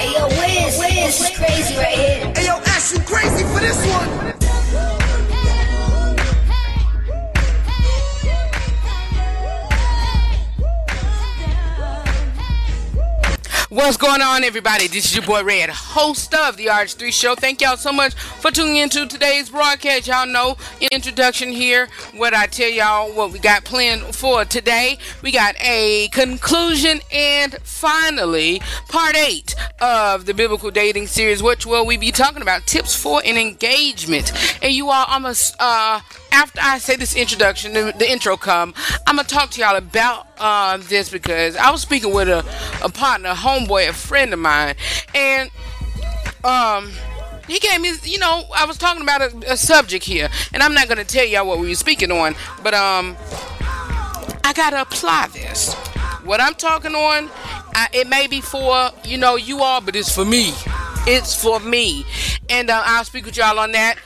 Hey yo, Wiz, Wiz crazy right here. Hey yo, Ash, you crazy for this one? What's going on, everybody? This is your boy Redd, host of the RH3 Show. Thank y'all so much for tuning into today's broadcast. Y'all know introduction here. What I tell y'all what we got planned for today. We got a conclusion and finally part eight of the biblical dating series, which will we be talking about tips for an engagement. And you all almost uh after I say this introduction, the, the intro come, I'm gonna talk to y'all about uh, this because I was speaking with a, a partner, a homeboy, a friend of mine, and um he gave me, you know, I was talking about a, a subject here, and I'm not gonna tell y'all what we were speaking on, but um, I gotta apply this. What I'm talking on, I, it may be for you know you all, but it's for me. It's for me, and uh, I'll speak with y'all on that.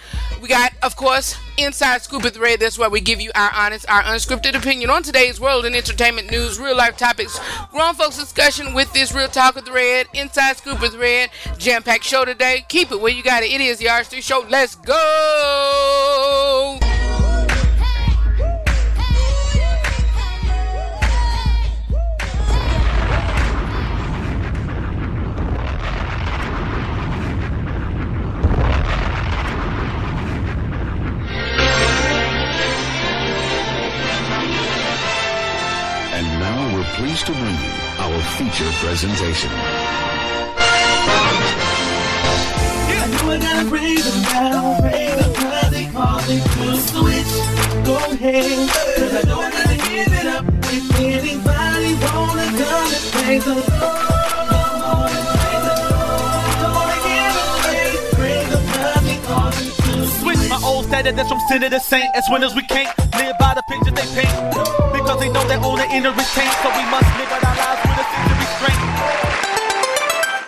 We got, of course, Inside Scoop with Redd. That's where we give you our honest, our unscripted opinion on today's world and entertainment news, real life topics, grown folks discussion with this Real Talk with Redd, Inside Scoop with Redd, jam packed show today. Keep it where you got it. It is the RH3 show. Let's go. Pleased to bring you our feature presentation. I I gotta down, bring them cause they call switch. Go ahead, cause I know I gotta give it up. If anybody wanna come and praise the my old status that's from sinner to saint. As winners we can't live by the picture they paint. Because they know their own inner retain. So we must live out our lives with a sense of restraint.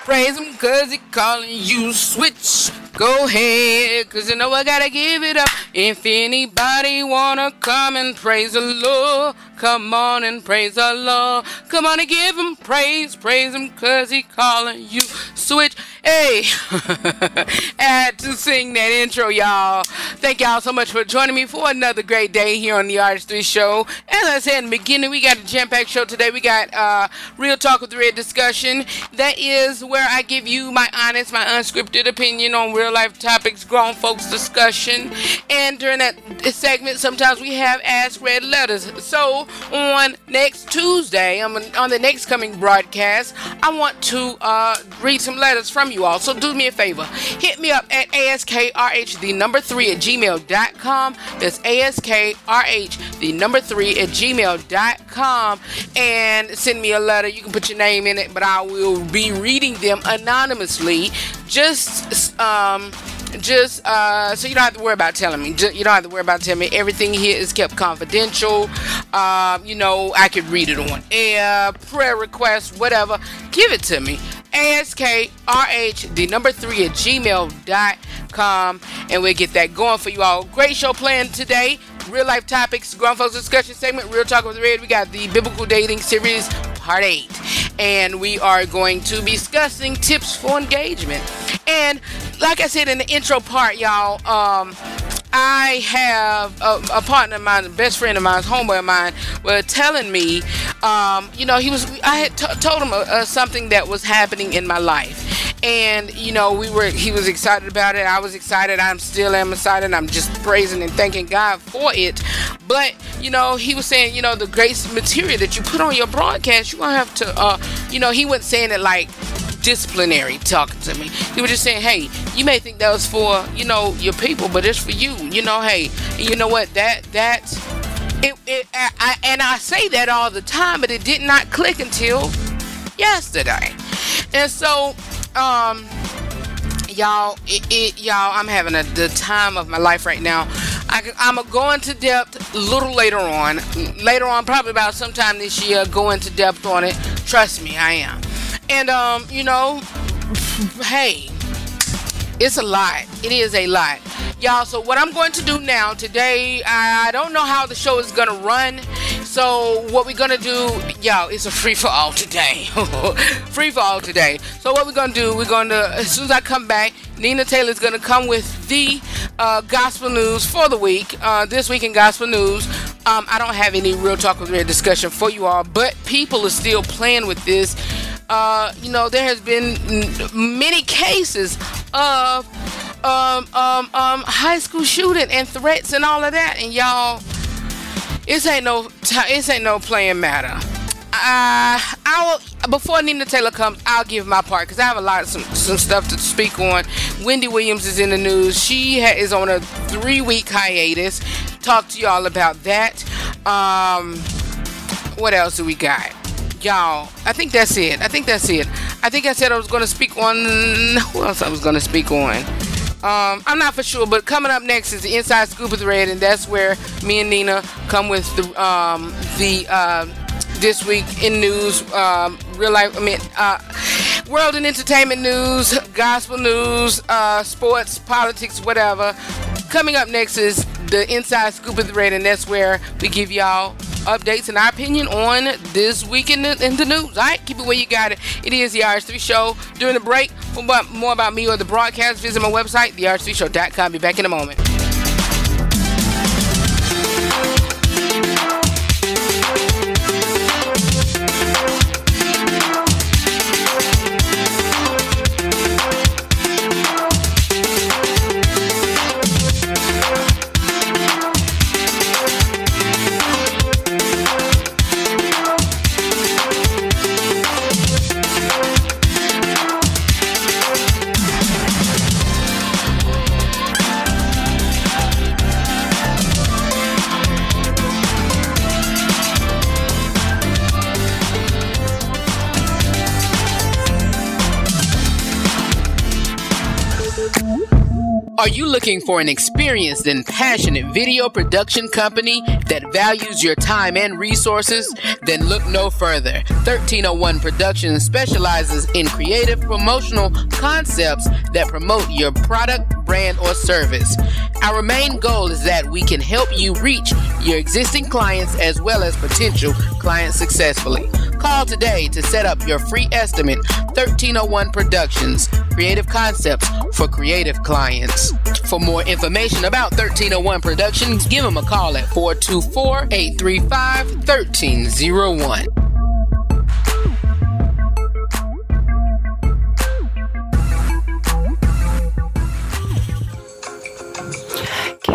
Praise him cause he calling you switch. Go ahead, cause you know I gotta give it up. If anybody wanna come and praise the Lord, come on and praise the Lord. Come on and give him praise, praise him cause he calling you switch. Hey, had to sing that intro, y'all. Thank y'all so much for joining me for another great day here on the RH3 show. And as I said in the beginning, we got a jam-packed show today. We got uh, Real Talk with Redd discussion. That is where I give you my honest, my unscripted opinion on real life topics, grown folks discussion. And during that segment, sometimes we have Ask Redd letters. So on next Tuesday, um, on the next coming broadcast, I want to uh, read some letters from you all. So do me a favor. Hit me up at ASKRH, the number three at gmail.com. That's ASKRH, the number three at gmail.com. And send me a letter. You can put your name in it, but I will be reading them anonymously. Just, um, just uh, so you don't have to worry about telling me. Just, you don't have to worry about telling me. Everything here is kept confidential. Um, you know, I could read it on air, prayer requests, whatever. Give it to me. ASKRH, the number three at gmail.com, and we'll get that going for you all. Great show planned today. Real life topics, grown folks discussion segment, Real Talk with Redd. We got the biblical dating series, part eight. And we are going to be discussing tips for engagement. And like I said in the intro part, y'all, um, I have a, a partner of mine, a best friend of mine, homeboy of mine, were telling me, um, you know, he was. I had t- told him uh, uh, something that was happening in my life, and you know, we were. He was excited about it. I was excited. I'm still am excited. I'm just praising and thanking God for it. But you know, he was saying, you know, the great material that you put on your broadcast, you gonna have to, uh, you know, he wasn't saying it like disciplinary talking to me. He was just saying, hey, you may think that was for, you know, your people, but it's for you. You know, hey, you know what? That that, it. it I, I, and I say that all the time, but it did not click until yesterday. And so, um, y'all, it, it y'all, I'm having a, the time of my life right now. I, I'm gonna go into depth a little later on. Later on, probably about sometime this year, go into depth on it. Trust me, I am. And um, you know, hey, it's a lot. It is a lot. Y'all, so what I'm going to do now today, I, don't know how the show is gonna run. So what we're gonna do, y'all, it's a free for all today. free for all today. So what we're gonna do, we're gonna as soon as I come back, Nina Taylor's gonna come with the uh, gospel news for the week. Uh, this week in gospel news, um, I don't have any real talk with red discussion for you all, but people are still playing with this. Uh, you know, there has been many cases of um, um, um, high school shooting and threats and all of that, and y'all it ain't no it ain't no playing matter. Uh, I will before Nina Taylor comes, I'll give my part because I have a lot of some, some stuff to speak on. Wendy Williams is in the news. She ha- is on a three week hiatus. Talk to y'all about that. Um, what else do we got? Y'all, I think that's it. I think that's it. I think I said I was going to speak on. Who else I was going to speak on? Um, I'm not for sure, but coming up next is the Inside Scoop of the Redd, and that's where me and Nina come with the um, the uh, this week in news, um, real life. I mean, uh, world and entertainment news, gospel news, uh, sports, politics, whatever. Coming up next is the Inside Scoop of the Redd, and that's where we give y'all updates and our opinion on this week in the, in the news. All right, keep it where you got it. It is the RH3 Show. During the break, for more about me or the broadcast, visit my website, therh3show.com. Be back in a moment. Are you looking for an experienced and passionate video production company that values your time and resources? Then look no further. 1301 Productions specializes in creative promotional concepts that promote your product, brand, or service. Our main goal is that we can help you reach your existing clients as well as potential clients successfully. Call today to set up your free estimate 1301 Productions Creative Concepts for creative clients. For more information about 1301 Productions, give them a call at 424 835 1301.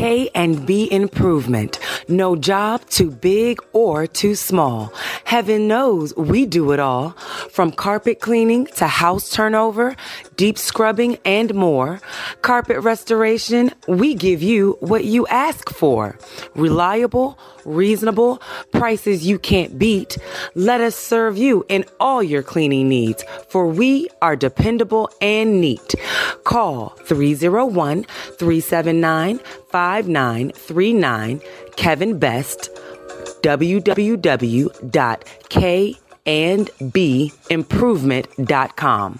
K and B improvement. No job too big or too small. Heaven knows we do it all. From carpet cleaning to house turnover, deep scrubbing, and more. Carpet restoration, we give you what you ask for. Reliable, reasonable, prices you can't beat. Let us serve you in all your cleaning needs, for we are dependable and neat. Call 301 379 5939 Kevin Best www.kandbimprovement.com.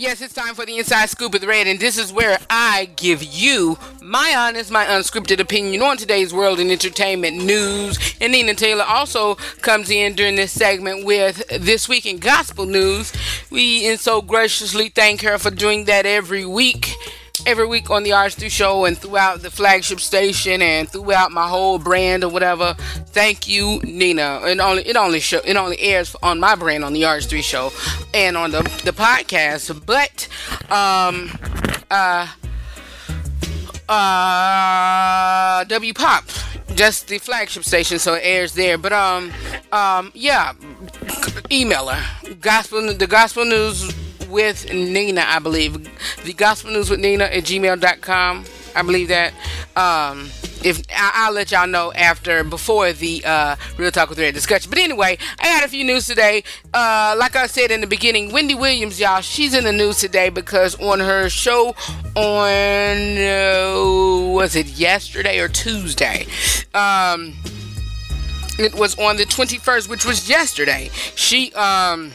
Yes, it's time for the Inside Scoop the Redd, and this is where I give you my honest, my unscripted opinion on today's world and entertainment news. And Nina Taylor also comes in during this segment with This Week in Gospel News. We and so graciously thank her for doing that every week every week on the RH3 show and throughout the flagship station and throughout my whole brand or whatever. Thank you, Nina. And only it only show it only airs on my brand on the RH3 show and on the the podcast. But um uh uh W Pop just the flagship station, so it airs there. But um, um, yeah, email her. Gospel, the Gospel News with Nina, I believe. The Gospel News with Nina at gmail.com. I believe that. Um, if I, will let y'all know after before the uh, real talk with red discussion. But anyway, I got a few news today. Uh, like I said in the beginning, Wendy Williams, y'all, she's in the news today because on her show on uh, was it yesterday or Tuesday? Um, it was on the 21st, which was yesterday. She um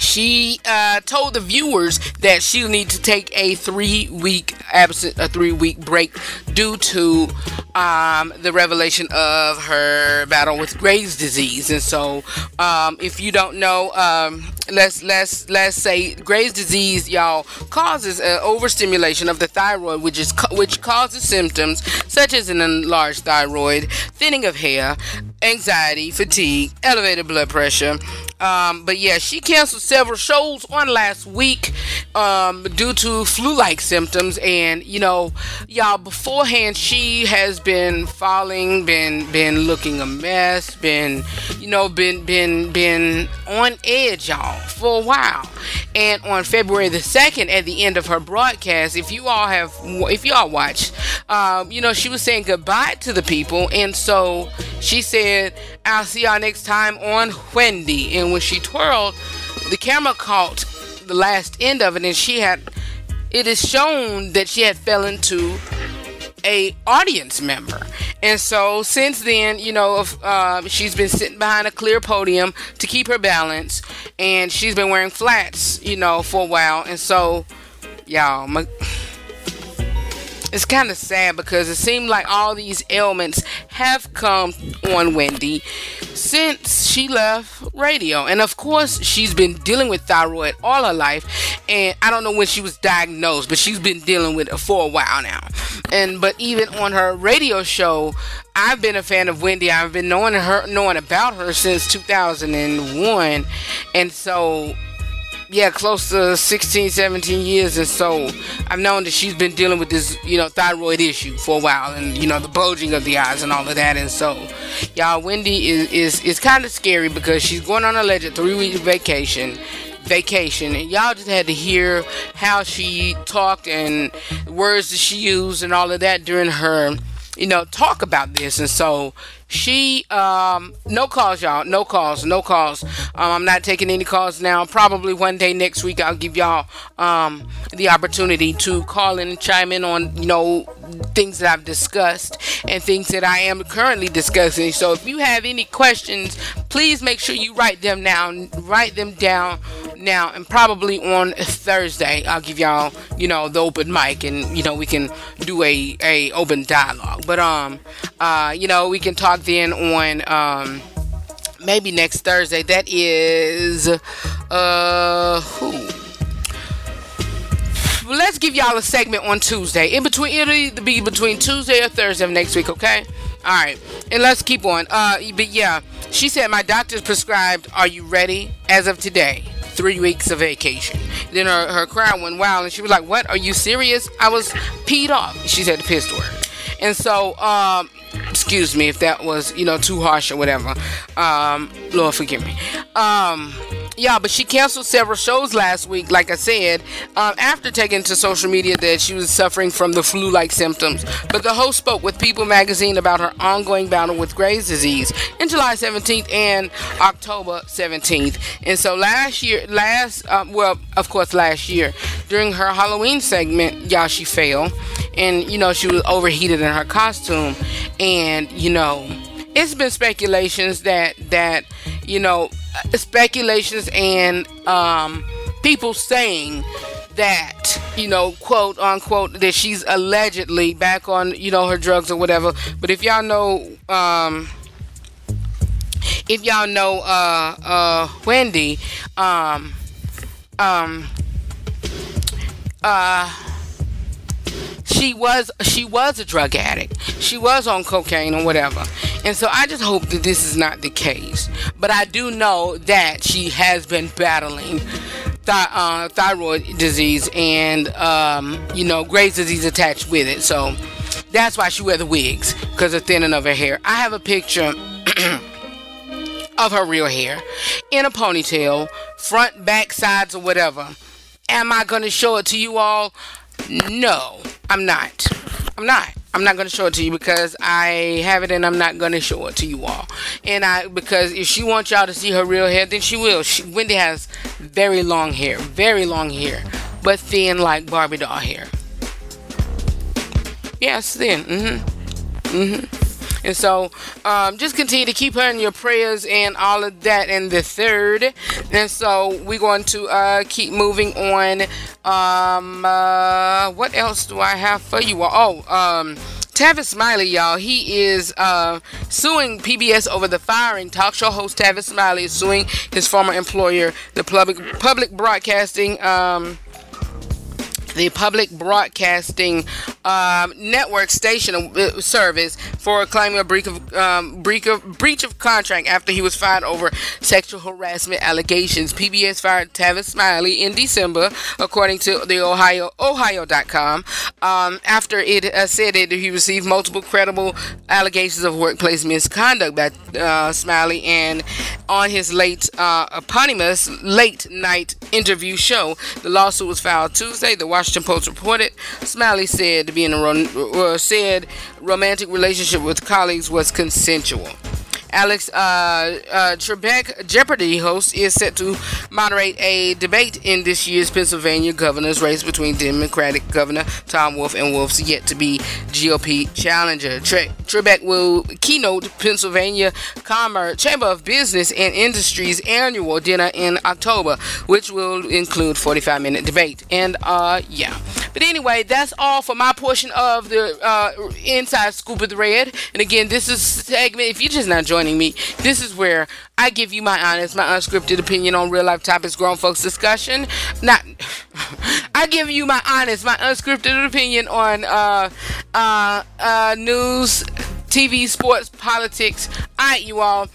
she uh, told the viewers that she'll need to take a three week absent a three week break due to um, the revelation of her battle with Graves' disease. And so, um, if you don't know, um, let's let's let's say Graves' disease, y'all, causes overstimulation of the thyroid, which is which causes symptoms such as an enlarged thyroid, thinning of hair, anxiety, fatigue, elevated blood pressure. Um, but yeah, she canceled several shows on last week um, due to flu-like symptoms, and you know, y'all beforehand she has been falling, been been looking a mess, been you know been been been on edge, y'all, for a while. And on February the second, at the end of her broadcast, if you all have, if you all watched, um, you know, she was saying goodbye to the people, and so she said, "I'll see y'all next time on Wendy." And when she twirled, the camera caught the last end of it, and she had. It is shown that she had fell into a audience member. And so since then you know uh, she's been sitting behind a clear podium to keep her balance and she's been wearing flats you know for a while. And so y'all my, it's kind of sad because it seemed like all these ailments have come on Wendy since she left radio. And of course, she's been dealing with thyroid all her life. And I don't know when she was diagnosed, but she's been dealing with it for a while now. And but even on her radio show, I've been a fan of Wendy. I've been knowing her knowing about her since 2001. And so yeah, close to 16, 17 years. And so I've known that she's been dealing with this, you know, thyroid issue for a while and, you know, the bulging of the eyes and all of that. And so, y'all, Wendy is, is, is kind of scary because she's going on a alleged three week vacation vacation and y'all just had to hear how she talked and words that she used and all of that during her you know talk about this and so she, um, no calls, y'all. No calls, no calls. Um, I'm not taking any calls now. Probably one day next week, I'll give y'all um, the opportunity to call in and chime in on, you know, things that I've discussed and things that I am currently discussing. So if you have any questions, please make sure you write them down. Write them down now and probably on Thursday I'll give y'all you know the open mic and you know we can do a a open dialogue but um uh you know we can talk then on um maybe next Thursday that is uh who let's give y'all a segment on Tuesday in between it'll be between Tuesday or Thursday of next week okay all right and let's keep on uh but yeah she said my doctor's prescribed are you ready as of today three weeks of vacation. Then her, her crowd went wild and she was like, What? Are you serious? I was peed off. She said the pissed word. And so, um, excuse me if that was, you know, too harsh or whatever. Um, Lord forgive me. Um, yeah, but she canceled several shows last week, like I said, um, after taking to social media that she was suffering from the flu like symptoms. But the host spoke with People magazine about her ongoing battle with Graves' disease in July 17th and October 17th. And so last year, last, um, well, of course, last year, during her Halloween segment, y'all, she fell. And, you know, she was overheated in her costume. And, you know, it's been speculations that, that, you know, speculations and um, people saying that you know quote unquote that she's allegedly back on you know her drugs or whatever. But if y'all know um if y'all know uh uh wendy um um uh she was she was a drug addict. She was on cocaine or whatever. And so I just hope that this is not the case. But I do know that she has been battling th- uh, thyroid disease and um, you know Graves' disease attached with it. So that's why she wear the wigs because of thinning of her hair. I have a picture. of her real hair in a ponytail, front, back, sides, or whatever Am I going to show it to you all? No, I'm not. I'm not. I'm not going to show it to you because I have it and I'm not going to show it to you all. And I because if she wants y'all to see her real hair, then she will. She, Wendy has very long hair, very long hair, but thin like Barbie doll hair. Yes, thin. Mm-hmm. Mm-hmm. And so, um, just continue to keep her in your prayers and all of that. And the third, and so we're going to uh, keep moving on. Um, uh, what else do I have for you? all? Oh, um, Tavis Smiley, y'all, he is uh, suing PBS over the firing. Talk show host Tavis Smiley is suing his former employer, the public public broadcasting. Um, the public broadcasting um, network station uh, service for claiming a breach of, um, breach of breach of contract after he was fired over sexual harassment allegations. PBS fired Tavis Smiley in December, according to the Ohio Ohio.com, um, after it uh, said that he received multiple credible allegations of workplace misconduct by uh, Smiley and on his late uh, eponymous late night interview show. The lawsuit was filed Tuesday. The Washington Post reported Smiley said to be in a ro- uh, said romantic relationship with colleagues was consensual. Alex uh, uh, Trebek, Jeopardy host, is set to moderate a debate in this year's Pennsylvania governor's race between Democratic Governor Tom Wolf and Wolf's yet to be GOP challenger. Tre- Trebek will keynote Pennsylvania Commerce Chamber of Business and Industries annual dinner in October, which will include 45 minute debate. And uh, yeah. But anyway, that's all for my portion of the uh, Inside Scoop of the Redd. And again, this is segment. If you're just not joining me, this is where I give you my honest, my unscripted opinion on real life topics, grown folks discussion. Not, I give you my honest, my unscripted opinion on uh, uh, uh, news, TV, sports, politics. All right, you all.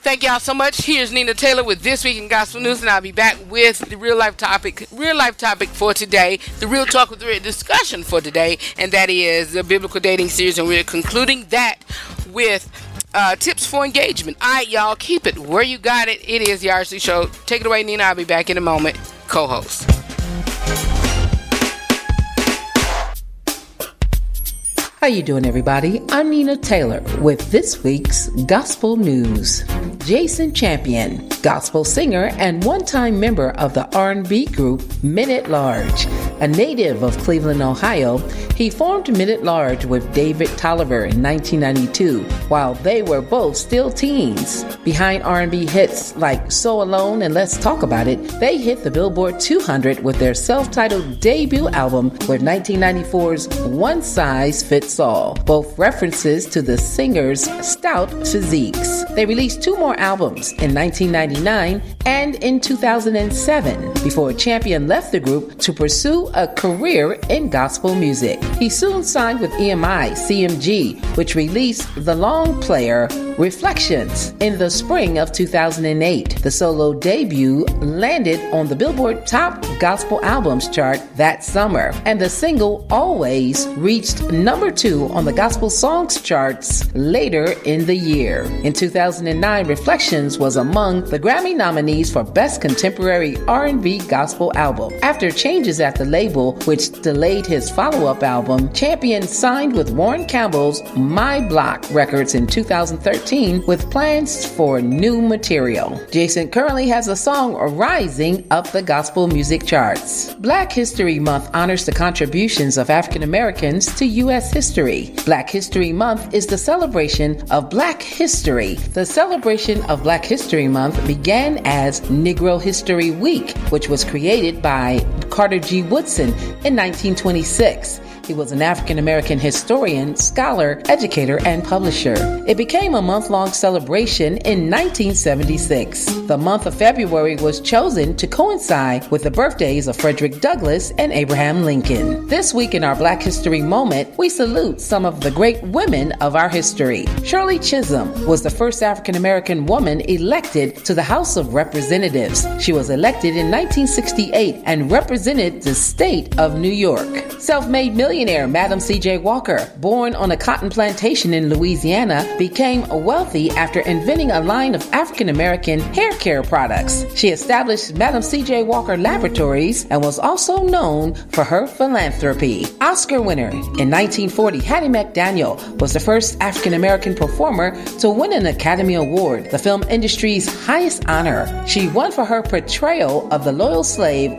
Thank y'all so much. Here's Nina Taylor with This Week in Gospel News, and I'll be back with the real life topic, real life topic for today, the real talk with real discussion for today, and that is the biblical dating series, and we're concluding that with uh, tips for engagement. All right, y'all, keep it where you got it. It is the RC Show. Take it away, Nina. I'll be back in a moment. Co-host. How you doing everybody? I'm Nina Taylor with this week's Gospel News. Jason Champion, gospel singer and one-time member of the R&B group Men at Large. A native of Cleveland, Ohio, he formed Men at Large with David Tolliver in 1992 while they were both still teens. Behind R&B hits like So Alone and Let's Talk About It, they hit the Billboard 200 with their self-titled debut album with 1994's One Size Fits All, both references to the singer's stout physiques. They released two more albums in 1999 and in 2007 before Champion left the group to pursue a career in gospel music. He soon signed with EMI CMG, which released the long player Reflections in the spring of 2008. The solo debut landed on the Billboard Top Gospel Albums chart that summer, and the single Always reached number 2 on the Gospel Songs charts later in the year. In 2009, Reflections was among the Grammy nominees for Best Contemporary R&B Gospel Album. After changes at the label, which delayed his follow-up album, Champion signed with Warren Campbell's My Block Records in 2013 with plans for new material. Jason currently has a song rising up the gospel music charts. Black History Month honors the contributions of African Americans to U.S. history. Black History Month is the celebration of Black history. The celebration of Black History Month began as Negro History Week, which was created by Carter G. Woodson in 1926. He was an African American historian, scholar, educator, and publisher. It became a month long celebration in 1976. The month of February was chosen to coincide with the birthdays of Frederick Douglass and Abraham Lincoln. This week in our Black History Moment, we salute some of the great women of our history. Shirley Chisholm was the first African American woman elected to the House of Representatives. She was elected in 1968 and represented the state of New York. Self made millionaire Millionaire Madam C.J. Walker, born on a cotton plantation in Louisiana, became wealthy after inventing a line of African American hair care products. She established Madam C.J. Walker Laboratories and was also known for her philanthropy. Oscar winner in 1940, Hattie McDaniel was the first African American performer to win an Academy Award, the film industry's highest honor. She won for her portrayal of the loyal slave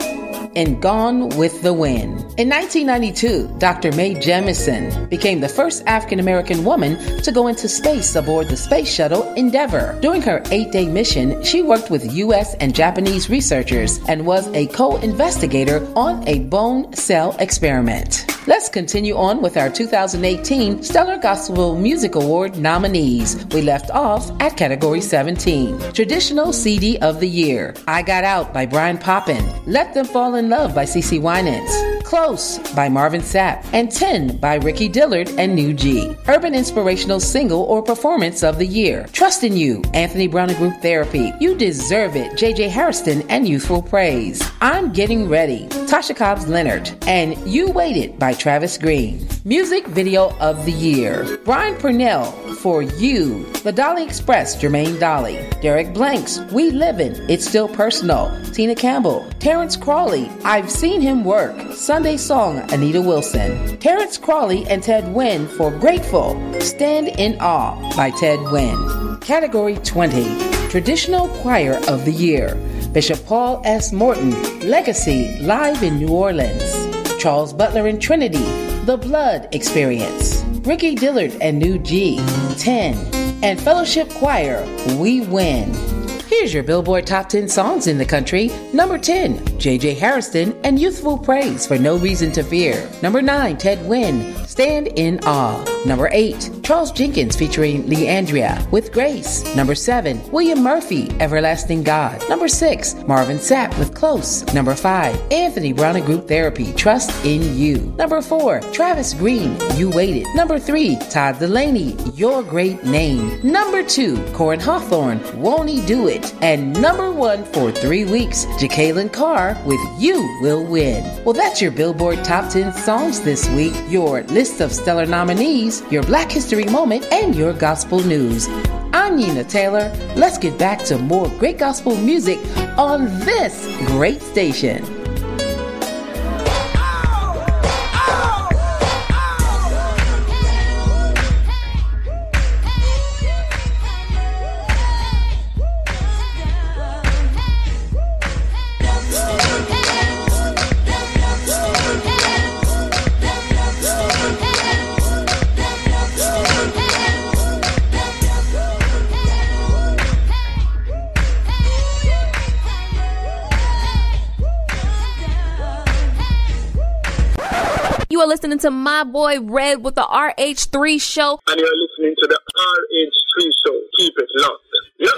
in Gone with the Wind. In 1992, Dr. Mae Jemison became the first African American woman to go into space aboard the Space Shuttle Endeavour. During her eight day mission, she worked with U.S. and Japanese researchers and was a co investigator on a bone cell experiment. Let's continue on with our 2018 Stellar Gospel Music Award nominees. We left off at category 17. Traditional CD of the Year I Got Out by Brian Popkin, Let Them Fall in Love by CeCe Winans, Close by Marvin Sapp, and 10 by Ricky Dillard and New G. Urban Inspirational Single or Performance of the Year Trust in You, Anthony Brown and Group Therapy, You Deserve It, JJ Hairston and Youthful Praise. I'm Getting Ready, Tasha Cobbs Leonard, and You Waited by Travis Green. Music Video of the Year. Brian Purnell for You, The Dolly Express, Jermaine Dolly, Derek Blanks, We Livin', It's Still Personal, Tina Campbell, Terrence Crawley, I've Seen Him Work, Sunday Song, Anita Wilson, Terrence Crawley and Ted Winn for Grateful, Stand in Awe by Ted Winn. Category 20, Traditional Choir of the Year, Bishop Paul S. Morton, Legacy, Live in New Orleans. Charles Butler and Trinity, The Blood Experience, Ricky Dillard and New G, 10, and Fellowship Choir, We Win. Here's your Billboard Top 10 songs in the country. Number 10, JJ Hairston and Youthful Praise for No Reason to Fear. Number 9, Ted Winn, Stand in Awe. Number 8, Charles Jenkins featuring Leandria with Grace. Number 7, William Murphy, Everlasting God. Number 6, Marvin Sapp with Close. Number 5, Anthony Brown and Group Therapy, Trust in You. Number 4, Travis Green, You Waited. Number 3, Todd Dulaney, Your Great Name. Number 2, Koryn Hawthorne, Won't He Do It? And number 1 for 3 weeks, Jekalyn Carr with You Will Win. Well, that's your Billboard Top 10 songs this week, your list of stellar nominees, your Black History Moment, and your gospel news. I'm Nina Taylor. Let's get back to more great gospel music on this great station. Listening to my boy Redd with the RH3 show. And you're listening to the RH3 show. Keep it locked. Yo!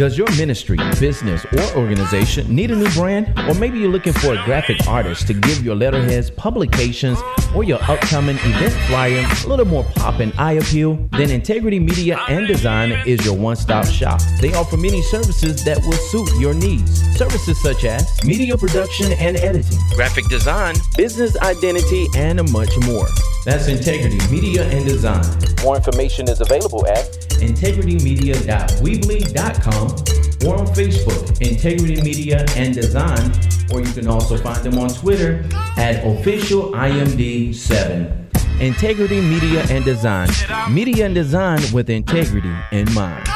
Does your ministry, business, or organization need a new brand? Or maybe you're looking for a graphic artist to give your letterheads, publications, or your upcoming event flyer a little more pop and eye appeal? Then Integrity Media and Design is your one stop shop. They offer many services that will suit your needs. Services such as media production and editing, graphic design, business identity, and much more. That's Integrity Media and Design. More information is available at integritymedia.weebly.com or on Facebook, Integrity Media and Design, or you can also find them on Twitter at official IMD7. Integrity Media and Design. Media and design with integrity in mind.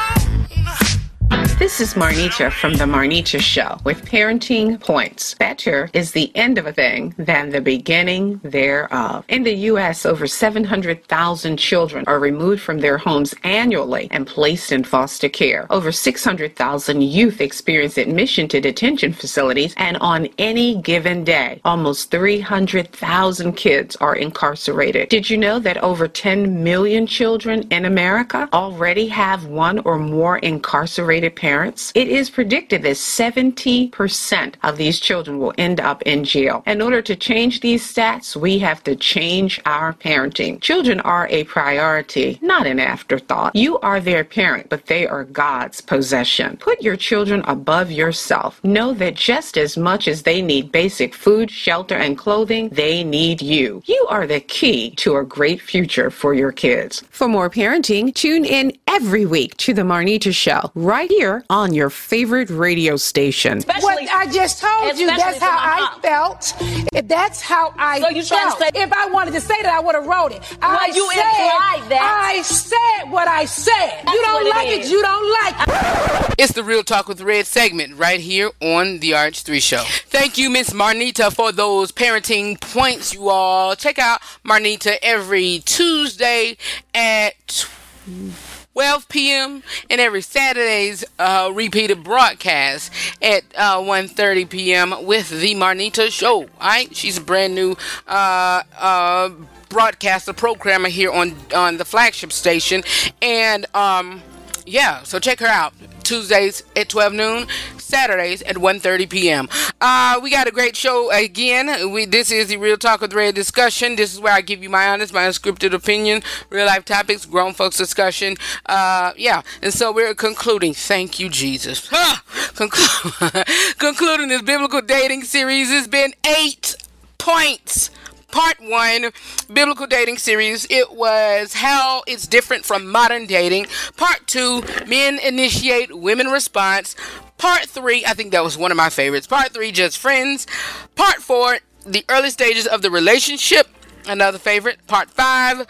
This is Marnita from The Marnita Show with Parenting Points. Better is the end of a thing than the beginning thereof. In the U.S., over 700,000 children are removed from their homes annually and placed in foster care. Over 600,000 youth experience admission to detention facilities, and on any given day, almost 300,000 kids are incarcerated. Did you know that over 10 million children in America already have one or more incarcerated parents? parents, it is predicted that 70% of these children will end up in jail. In order to change these stats, we have to change our parenting. Children are a priority, not an afterthought. You are their parent, but they are God's possession. Put your children above yourself. Know that just as much as they need basic food, shelter, and clothing, they need you. You are the key to a great future for your kids. For more parenting, tune in every week to The Marnita Show, right here on your favorite radio station. what I just told you, that's how I felt. If that's how I So you trying to felt. if I wanted to say that, I would have wrote it. I you said, implied that. I said what I said. That's you don't like it like it, is. you don't like it. It's the Real Talk with Redd segment right here on the RH3 show. Thank you, Miss Marnita, for those parenting points, you all. Check out Marnita every Tuesday at 12 p.m. and every Saturday's uh, repeated broadcast at uh, 1.30 p.m. with the Marnita Show. All right, she's a brand new uh, uh, broadcaster programmer here on on the flagship station, and um, yeah, so check her out. Tuesdays at 12 noon, Saturdays at 1:30 p.m. Uh, we got a great show again. We this is the Real Talk with Redd discussion. This is where I give you my honest, my unscripted opinion, real life topics, grown folks discussion. Uh, yeah, and so we're concluding. Thank you, Jesus. Conclu- concluding this biblical dating series. It's been eight points part one biblical dating series. It was how it's different from modern dating. Part two men initiate women response. Part three i think that was one of my favorites. Part three just friends. Part four the early stages of the relationship. Another favorite. Part five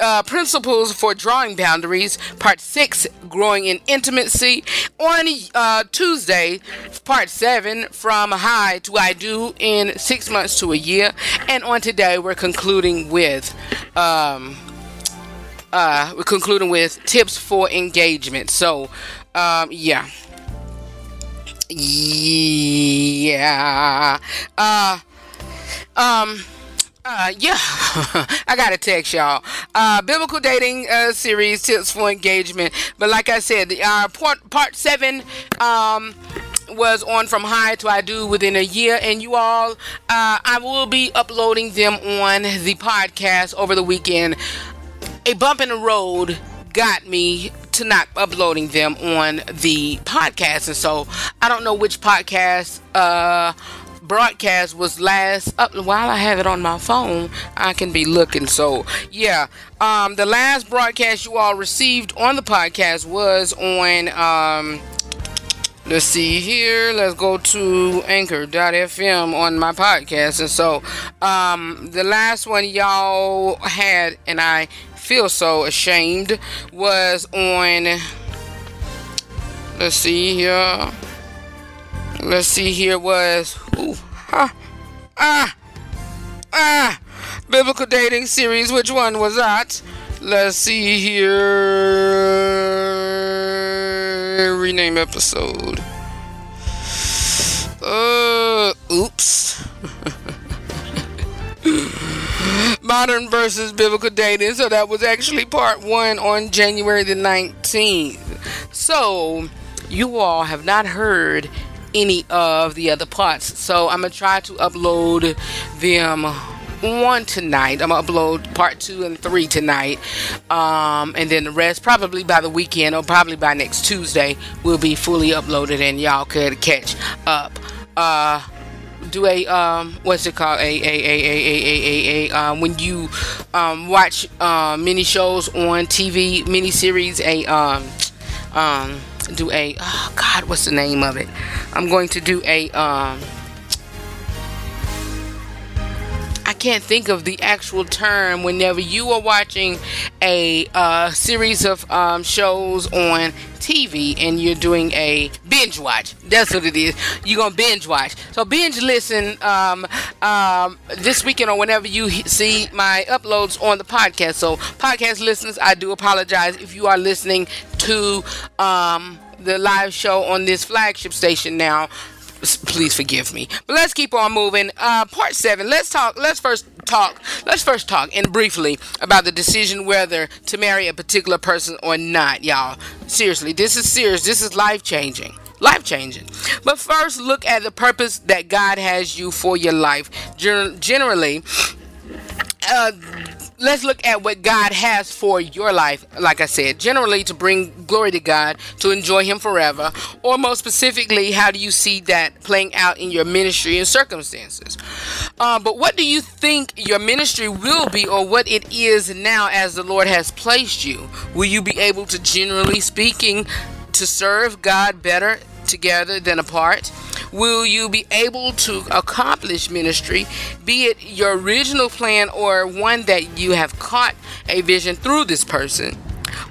uh, principles for drawing boundaries part six growing in intimacy. On uh, tuesday part seven from high to i do in six months to a year. And on today we're concluding with um, uh, we're concluding with tips for engagement. So um, yeah. Yeah. Uh um uh, yeah, I gotta text y'all. Uh, biblical dating uh, series tips for engagement. But like I said, the uh, part part seven um was on from high to I do within a year, and you all, uh, I will be uploading them on the podcast over the weekend. A bump in the road got me to not uploading them on the podcast, and so I don't know which podcast uh broadcast was last up while I have it on my phone I can be looking. So yeah um the last broadcast you all received on the podcast was on um let's see here let's go to anchor.fm on my podcast. And so um the last one y'all had and I feel so ashamed was on let's see here let's see here was ooh, ah, ah, ah, biblical dating series. Which one was that? Let's see here. Rename episode. Uh, oops. Modern versus biblical dating. So that was actually part one on January the 19th. So you all have not heard any of the other parts. So I'm gonna try to upload them one tonight. I'm gonna upload part two and three tonight, um, and then the rest probably by the weekend or probably by next Tuesday will be fully uploaded, and y'all could catch up. Uh, do a um, what's it called? A a a a a a a, a um, when you um, watch uh, mini shows on TV, mini series, a um um do a oh god what's the name of it? I'm going to do a um can't think of the actual term whenever you are watching a uh, series of um, shows on TV and you're doing a binge watch. That's what it is. You're going to binge watch. So binge listen um, um, this weekend or whenever you see my uploads on the podcast. So podcast listeners, I do apologize if you are listening to um, the live show on this flagship station now please forgive me. But let's keep on moving. Uh, part seven. Let's talk. Let's first talk. Let's first talk and briefly about the decision whether to marry a particular person or not, y'all. Seriously, this is serious. This is life changing. Life changing. But first, look at the purpose that God has you for your life. Gen- generally, uh, let's look at what God has for your life. Like I said, generally to bring glory to God, to enjoy Him forever, or most specifically, how do you see that playing out in your ministry and circumstances? Uh, but what do you think your ministry will be, or what it is now as the Lord has placed you? Will you be able to, generally speaking, to serve God better together than apart? Will you be able to accomplish ministry, be it your original plan or one that you have caught a vision through this person,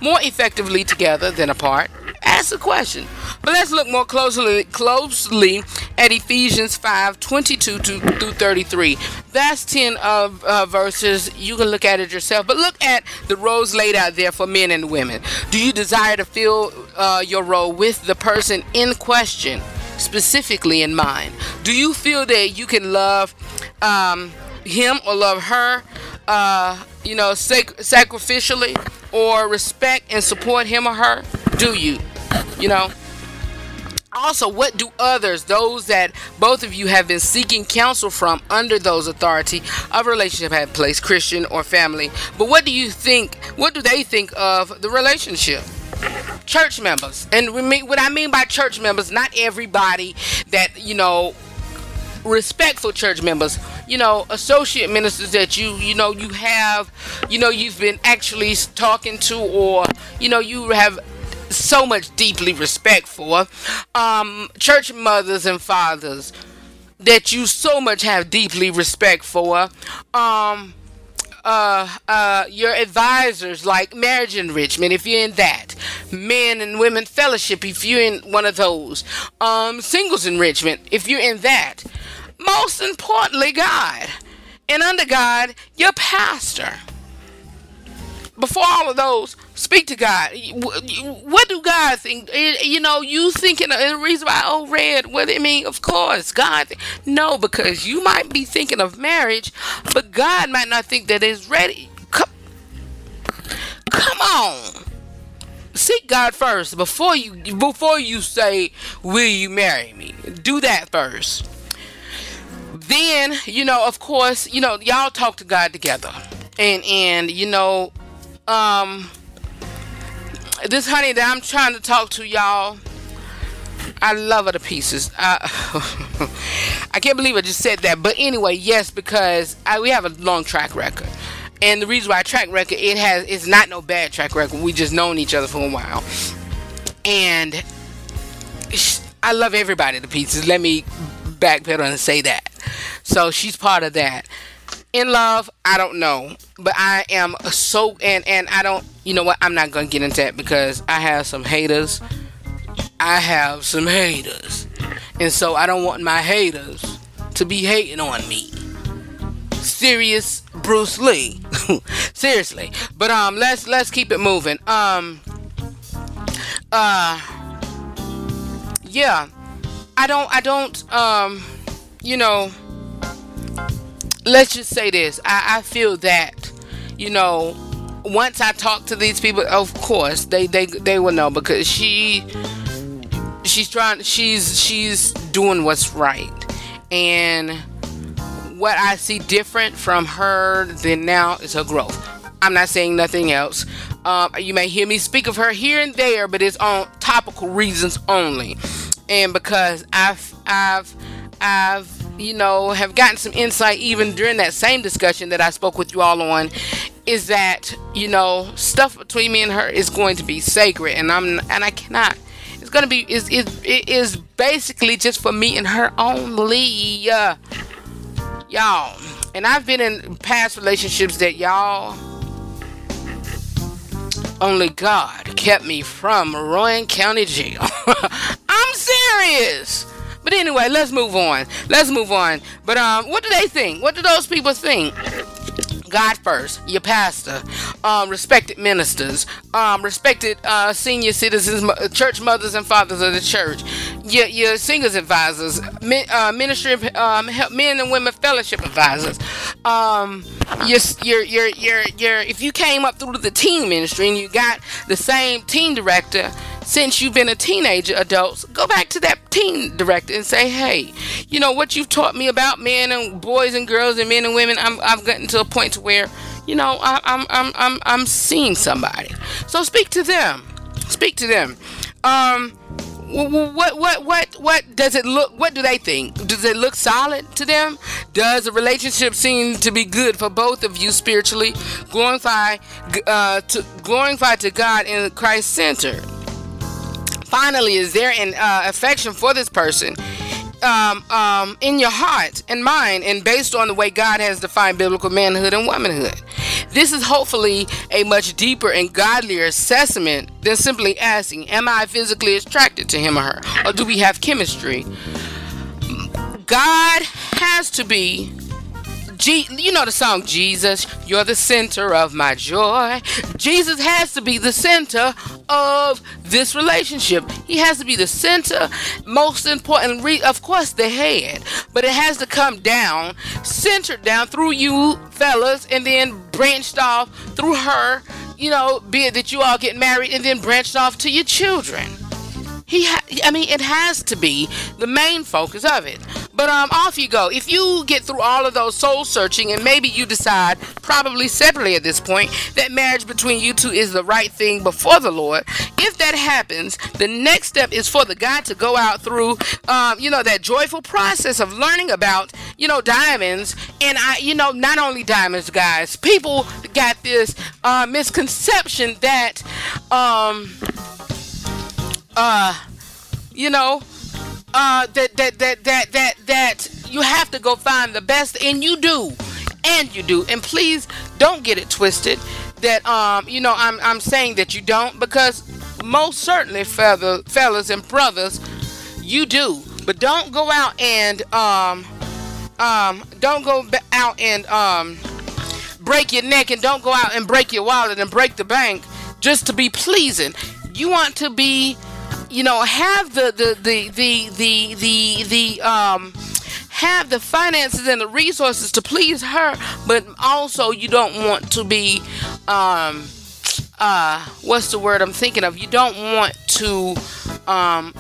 more effectively together than apart? Ask the question. But let's look more closely closely at Ephesians 5 22 to, through 33. That's 10 of uh, verses. You can look at it yourself. But look at the roles laid out there for men and women. Do you desire to fill uh, your role with the person in question? Specifically in mind? Do you feel that you can love um, him or love her, uh, you know, sac- sacrificially, or respect and support him or her? Do you? You know? Also, what do others, those that both of you have been seeking counsel from under those authority of relationship have placed, Christian or family, but what do you think, what do they think of the relationship? Church members. And we mean, what I mean by church members, not everybody that, you know, respectful church members, you know, associate ministers that you, you know, you have, you know, you've been actually talking to or, you know, you have so much deeply respect for. Um, church mothers and fathers that you so much have deeply respect for. Um, uh, uh, your advisors like marriage enrichment if you're in that. Men and women fellowship if you're in one of those. Um, singles enrichment if you're in that. Most importantly god. And under god your pastor before all of those, speak to God. What do God think? Eh, you know, you thinking eh, the reason why, oh, Redd, what do you mean? Of course, God. No, because you might be thinking of marriage, but God might not think that it's ready. Come, come on. Seek God first before you before you say, "Will you marry me?" Do that first. Then, you know, of course, you know, y'all talk to God together and and you know um this honey that I'm trying to talk to y'all I love her to pieces. I, I can't believe I just said that. But anyway, yes, because I, we have a long track record. And the reason why track record it has it's not no bad track record. We just known each other for a while. And I love everybody to pieces. Let me backpedal and say that. So she's part of that in love? I don't know. But i am so and and i don't you know what? I'm not gonna get into that because i have some haters. I have some haters. And so i don't want my haters to be hating on me. Serious bruce lee. Seriously. But um let's let's keep it moving. Um uh yeah. I don't i don't um you know let's just say this. I, I feel that, you know, once I talk to these people, of course they they they will know because she she's trying she's she's doing what's right, and what I see different from her than now is her growth. I'm not saying nothing else. Um, you may hear me speak of her here and there, but it's on topical reasons only, and because I've I've I've you know, have gotten some insight even during that same discussion that I spoke with you all on is that, you know, stuff between me and her is going to be sacred and I'm and I cannot it's going to be is it, it is basically just for me and her only. Uh, y'all. And I've been in past relationships that y'all only God kept me from Rowan County Jail. I'm serious. But anyway, let's move on. Let's move on. But um, what do they think? What do those people think? God first, your pastor, um, respected ministers, um, respected uh, senior citizens, church mothers and fathers of the church. your, your singles advisors, uh, ministry, um, men and women fellowship advisors. Um, your, your, your, your, your, if you came up through the teen ministry and you got the same teen director since you've been a teenager, adults, go back to that teen director and say, hey, you know what you've taught me about men and boys and girls and men and women. I'm, I've gotten to a point to where, you know, I, I'm, I'm, I'm, I'm seeing somebody. So speak to them. Speak to them. Um, what what what what does it look what do they think does it look solid to them does the relationship seem to be good for both of you spiritually glorify uh, to glorify to god in christ center finally is there an uh, affection for this person um, um, in your heart and mind and based on the way God has defined biblical manhood and womanhood. This is hopefully a much deeper and godlier assessment than simply asking, Am I physically attracted to him or her? Or do we have chemistry? God has to be G- you know the song Jesus, you're the center of my joy. Jesus has to be the center of this relationship. He has to be the center, most important, re- of course, the head, but it has to come down, centered down through you fellas, and then branched off through her. You know, be it that you all get married and then branched off to your children. He, ha- I mean, it has to be the main focus of it. But um, off you go. If you get through all of those soul searching, and maybe you decide, probably separately at this point, that marriage between you two is the right thing before the Lord. If that happens, the next step is for the guy to go out through, um, you know, that joyful process of learning about, you know, diamonds. And I, you know, not only diamonds, guys. People got this uh, misconception that, um uh, you know, uh, that that that that that that you have to go find the best, and you do, and you do, and please don't get it twisted. That um, you know, I'm I'm saying that you don't because most certainly, fellas, fellas and brothers, you do, but don't go out and um um don't go out and um break your neck and don't go out and break your wallet and break the bank just to be pleasing. You want to be you know, have the the the the the the, the um have the finances and the resources to please her, but also you don't want to be um uh what's the word I'm thinking of? You don't want to um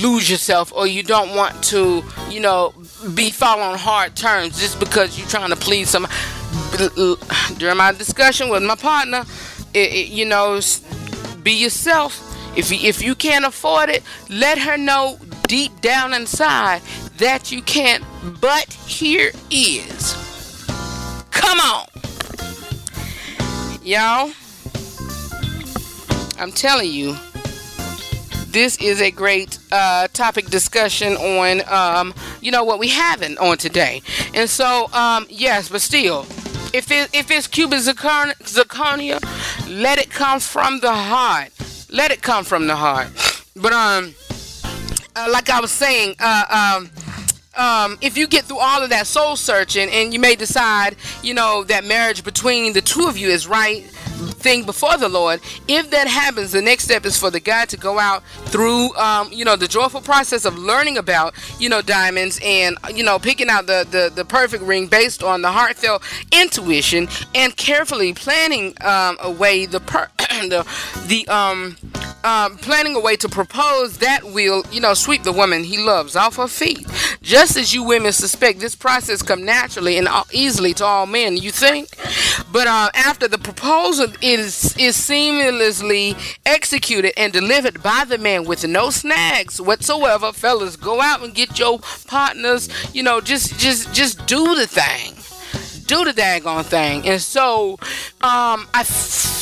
lose yourself or you don't want to, you know, be falling on hard terms just because you're trying to please some during my discussion with my partner, it, it, you know, be yourself if you, if you can't afford it, let her know deep down inside that you can't. But here is. Come on. Y'all, I'm telling you, this is a great uh, topic discussion on, um, you know, what we haven't on today. And so, um, yes, but still, if it, if it's Cuban zirconia, let it come from the heart. Let it come from the heart. But um, uh, like I was saying, uh, um, um, if you get through all of that soul searching and you may decide, you know, that marriage between the two of you is right thing before the Lord. If that happens, the next step is for the guy to go out through, um, you know, the joyful process of learning about, you know, diamonds and, you know, picking out the, the, the perfect ring based on the heartfelt intuition and carefully planning um, away the, per- the, the, um, um, planning a way to propose that will, you know, sweep the woman he loves off her feet. Just as you women suspect, this process come naturally and easily to all men, you think? But uh, after the proposal is is seamlessly executed and delivered by the man with no snags whatsoever, fellas, go out and get your partners. You know, just just just do the thing, do the daggone thing. And so, um, I. I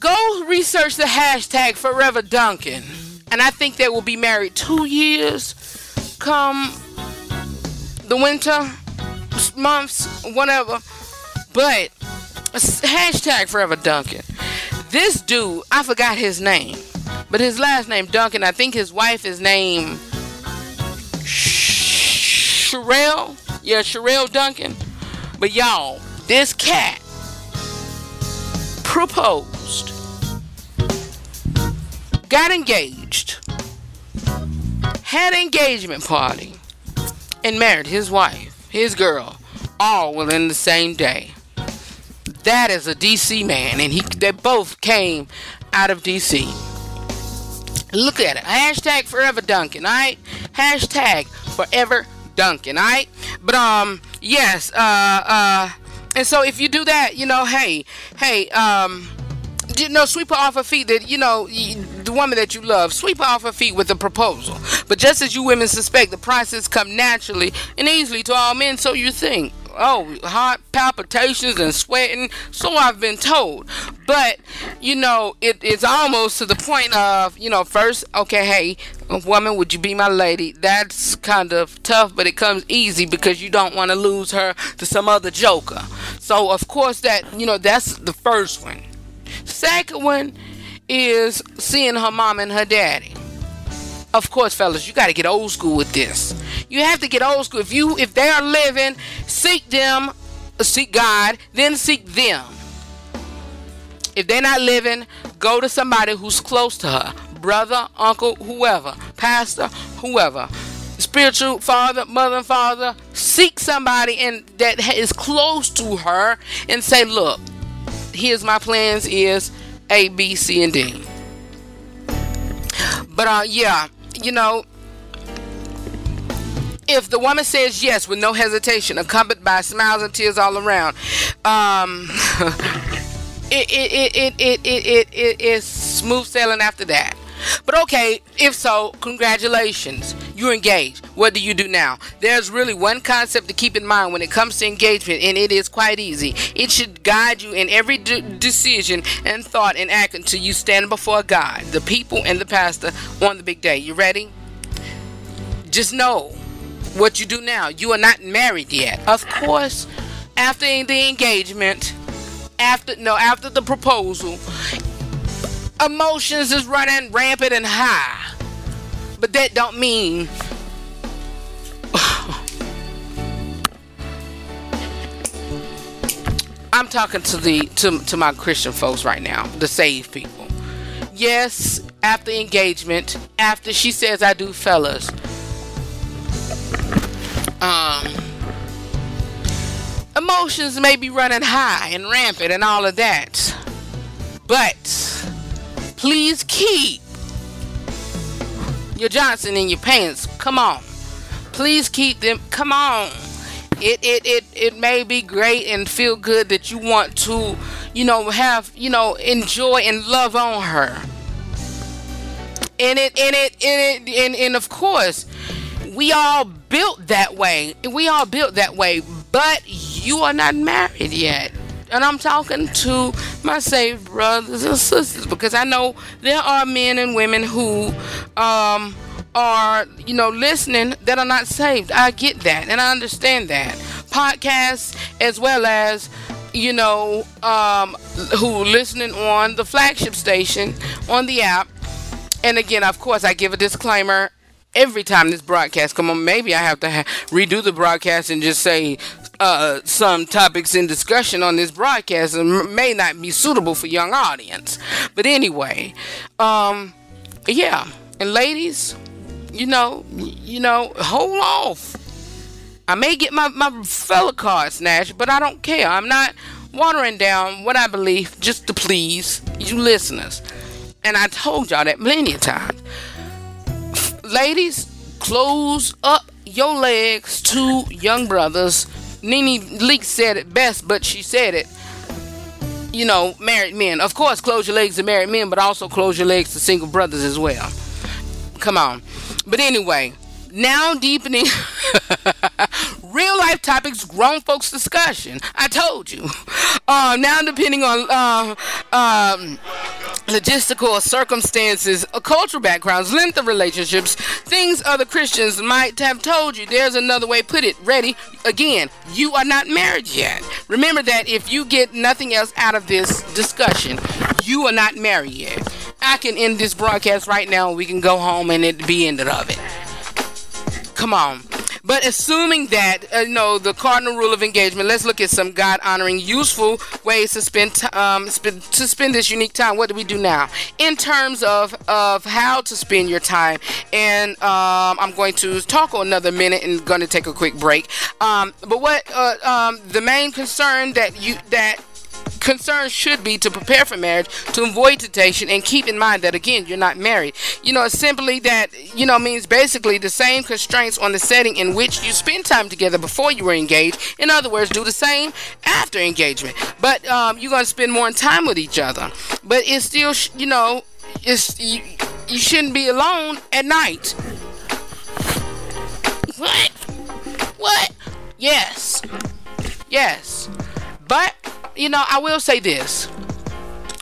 go research the hashtag Forever Duncan, and I think they will be married two years come the winter months, whatever. But hashtag Forever Duncan. This dude, I forgot his name, but his last name Duncan. I think his wife is named Sherelle. Yeah, Sherelle Duncan. But y'all, this cat proposed got engaged, had an engagement party, and married his wife, his girl, all within the same day. That is a DC man, and he they both came out of DC. Look at it. Hashtag forever Duncan, alright? Hashtag forever Duncan, alright? But um, yes, uh uh and so if you do that, you know, hey, hey, um you know, sweep her off her feet that, you know, the woman that you love, sweep her off her feet with a proposal. But just as you women suspect, the process come naturally and easily to all men, so you think. Oh, heart palpitations and sweating. So I've been told. But, you know, it, it's almost to the point of, you know, first, okay, hey, woman, would you be my lady? That's kind of tough, but it comes easy because you don't want to lose her to some other joker. So, of course, that, you know, that's the first one. Second one is seeing her mom and her daddy. Of course, fellas, you got to get old school with this. You have to get old school. If you if they are living, seek them, seek God, then seek them. If they're not living, go to somebody who's close to her, brother, uncle, whoever, pastor, whoever, spiritual father, mother, and father. Seek somebody and that is close to her and say, look here's my plans is A, B, C, and D. But uh, yeah, you know, if the woman says yes with no hesitation, accompanied by smiles and tears all around, um, it, it, it, it, it, it, it is smooth sailing after that. But okay, if so, congratulations. You're engaged. What do you do now? There's really one concept to keep in mind when it comes to engagement, and it is quite easy. It should guide you in every de- decision and thought and act until you stand before God, the people, and the pastor on the big day. You ready? Just know what you do now. You are not married yet. Of course, after the engagement, after no, after the proposal, emotions is running rampant and high. But that don't mean I'm talking to the to, to my Christian folks right now, the saved people. Yes, after engagement, after she says I do fellas. Um emotions may be running high and rampant and all of that. But please keep your Johnson in your pants. Come on. Please keep them. Come on. It, it, it, it may be great and feel good that you want to, you know, have, you know, enjoy and love on her. And it, and it, and it, and, and of course, we all built that way. We all built that way, but you are not married yet and I'm talking to my saved brothers and sisters because I know there are men and women who um, are, you know, listening that are not saved. I get that and I understand that. Podcasts as well as you know, um, who listening on the flagship station on the app. And again, of course, I give a disclaimer every time this broadcast come on. Maybe I have to ha- redo the broadcast and just say uh, some topics in discussion on this broadcast may not be suitable for young audience. But anyway, um, yeah, and ladies, you know, you know, hold off. I may get my my fella card snatched, but I don't care. I'm not watering down what I believe just to please you listeners. And I told y'all that plenty of times. Ladies, close up your legs to young brothers NeNe Leakes said it best, but she said it. You know, married men. Of course, close your legs to married men, but also close your legs to single brothers as well. Come on. But anyway, now deepening real life topics, grown folks discussion. I told you. Uh, now depending on uh, um, logistical circumstances, uh, cultural backgrounds, length of relationships, things other Christians might have told you. There's another way put it. Ready? Again, you are not married yet. Remember that if you get nothing else out of this discussion, you are not married yet. I can end this broadcast right now. We can go home and it be ended of it. Come on. But assuming that uh, you know the cardinal rule of engagement, let's look at some God honoring, useful ways to spend t- um, sp- to spend this unique time. What do we do now in terms of of how to spend your time? And um, I'm going to talk another minute and going to take a quick break. Um, but what uh, um, the main concern that you that concern should be to prepare for marriage, to avoid temptation, and keep in mind that again, you're not married. You know, simply that, you know, means basically the same constraints on the setting in which you spend time together before you were engaged. In other words, do the same after engagement. But um, you're going to spend more time with each other. But it's still, you know, it's you, you shouldn't be alone at night. What? What? Yes. Yes. But you know, I will say this.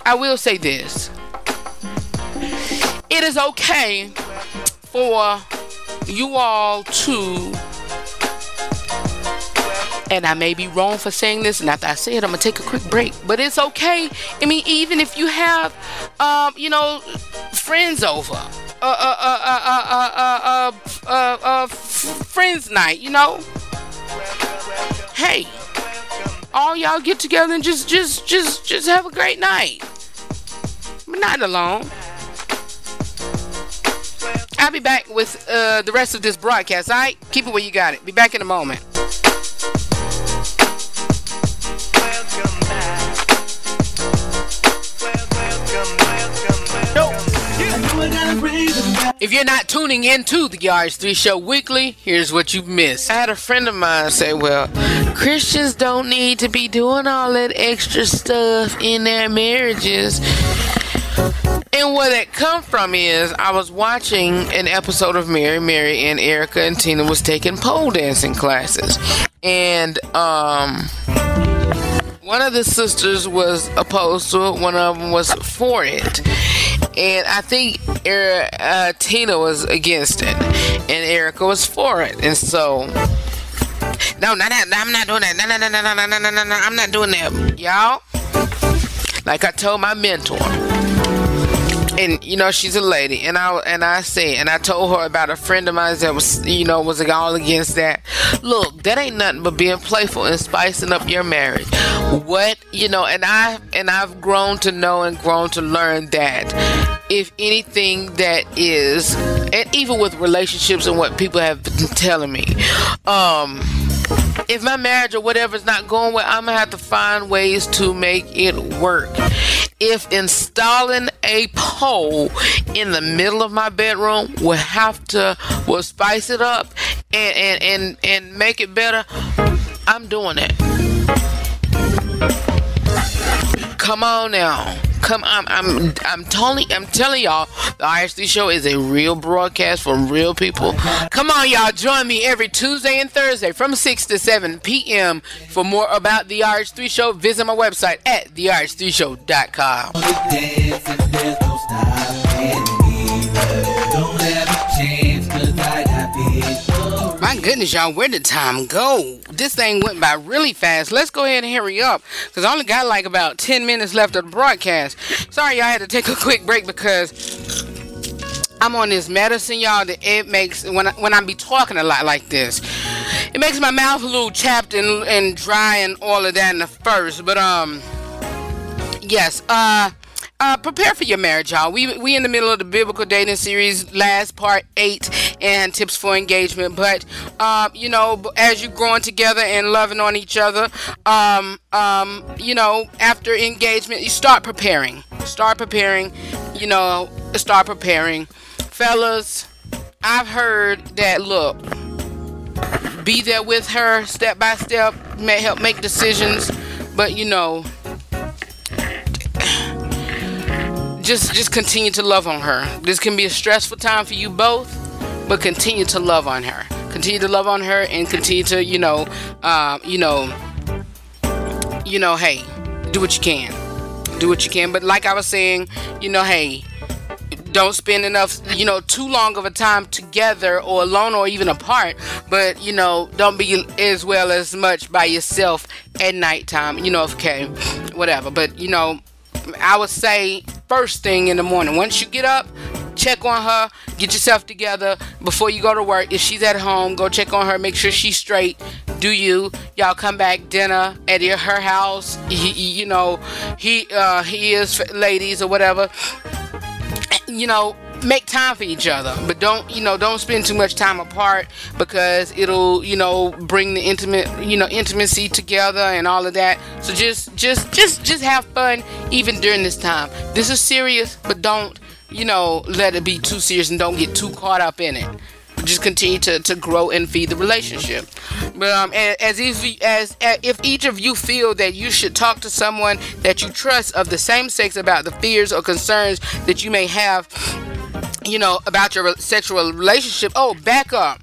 I will say this. It is okay for you all to, and I may be wrong for saying this, and after I say it, I'm gonna take a quick break. But it's okay. I mean, even if you have, um, you know, friends over, uh, uh, uh, uh, uh, uh, uh, uh, uh, friends night, you know. Hey all y'all get together and just just just just have a great night. But not alone. I'll be back with uh, the rest of this broadcast. All right, keep it where you got it. Be back in a moment. If you're not tuning in to the RH3 Show weekly, here's what you've missed. I had a friend of mine say, Well, Christians don't need to be doing all that extra stuff in their marriages. And where that come from is I was watching an episode of Mary, Mary and Erica and Tina was taking pole dancing classes. And um one of the sisters was opposed to it, one of them was for it and I think uh, Tina was against it, and Erica was for it, and so. No, not that. I'm not doing that. No, no, no, no, no, no, no, no, no. I'm not doing that, y'all. Like I told my mentor, and you know she's a lady, and I and I say, and I told her about a friend of mine that was, you know, was all against that. Look, that ain't nothing but being playful and spicing up your marriage. What you know, and I and I've grown to know and grown to learn that if anything that is, and even with relationships and what people have been telling me, um if my marriage or whatever is not going well, I'm gonna have to find ways to make it work. If installing a pole in the middle of my bedroom will have to will spice it up and and and, and make it better, I'm doing it. Come on now. Come on, I'm I'm telling I'm telling y'all, the RH3 show is a real broadcast from real people. Come on, y'all, join me every Tuesday and Thursday from 6 to 7 p.m. For more about the RH3 show, visit my website at therh3show.com. My goodness, y'all, where did time go? This thing went by really fast. Let's go ahead and hurry up because I only got like about 10 minutes left of the broadcast. Sorry, y'all had to take a quick break because I'm on this medicine, y'all. That it makes when I, when I be talking a lot like this, it makes my mouth a little chapped and, and dry and all of that in the first. But um, yes, uh uh, prepare for your marriage, y'all. We we in the middle of the biblical dating series, last part eight, and tips for engagement. But um, you know, as you're growing together and loving on each other, um, um, you know, after engagement, you start preparing. Start preparing. You know, start preparing, fellas. I've heard that. Look, be there with her step by step. May help make decisions, but you know just just continue to love on her. This can be a stressful time for you both, but continue to love on her. Continue to love on her and continue to, you know, uh, you know, you know, hey, do what you can. Do what you can. But like I was saying, you know, hey, don't spend enough, you know, too long of a time together or alone or even apart. But, you know, don't be as well as much by yourself at nighttime, you know, okay, whatever. But, you know, I would say first thing in the morning. Once you get up, check on her, get yourself together before you go to work. If she's at home, go check on her, make sure she's straight. Do you? Y'all come back dinner at her house. He, you know, he uh, he is ladies or whatever. You know, make time for each other but don't you know don't spend too much time apart because it'll you know bring the intimate you know intimacy together and all of that. So just just just just have fun even during this time. This is serious but don't you know let it be too serious and don't get too caught up in it. Just continue to, to grow and feed the relationship. But um, as if as, as if each of you feel that you should talk to someone that you trust of the same sex about the fears or concerns that you may have, you know, about your sexual relationship. Oh, back up.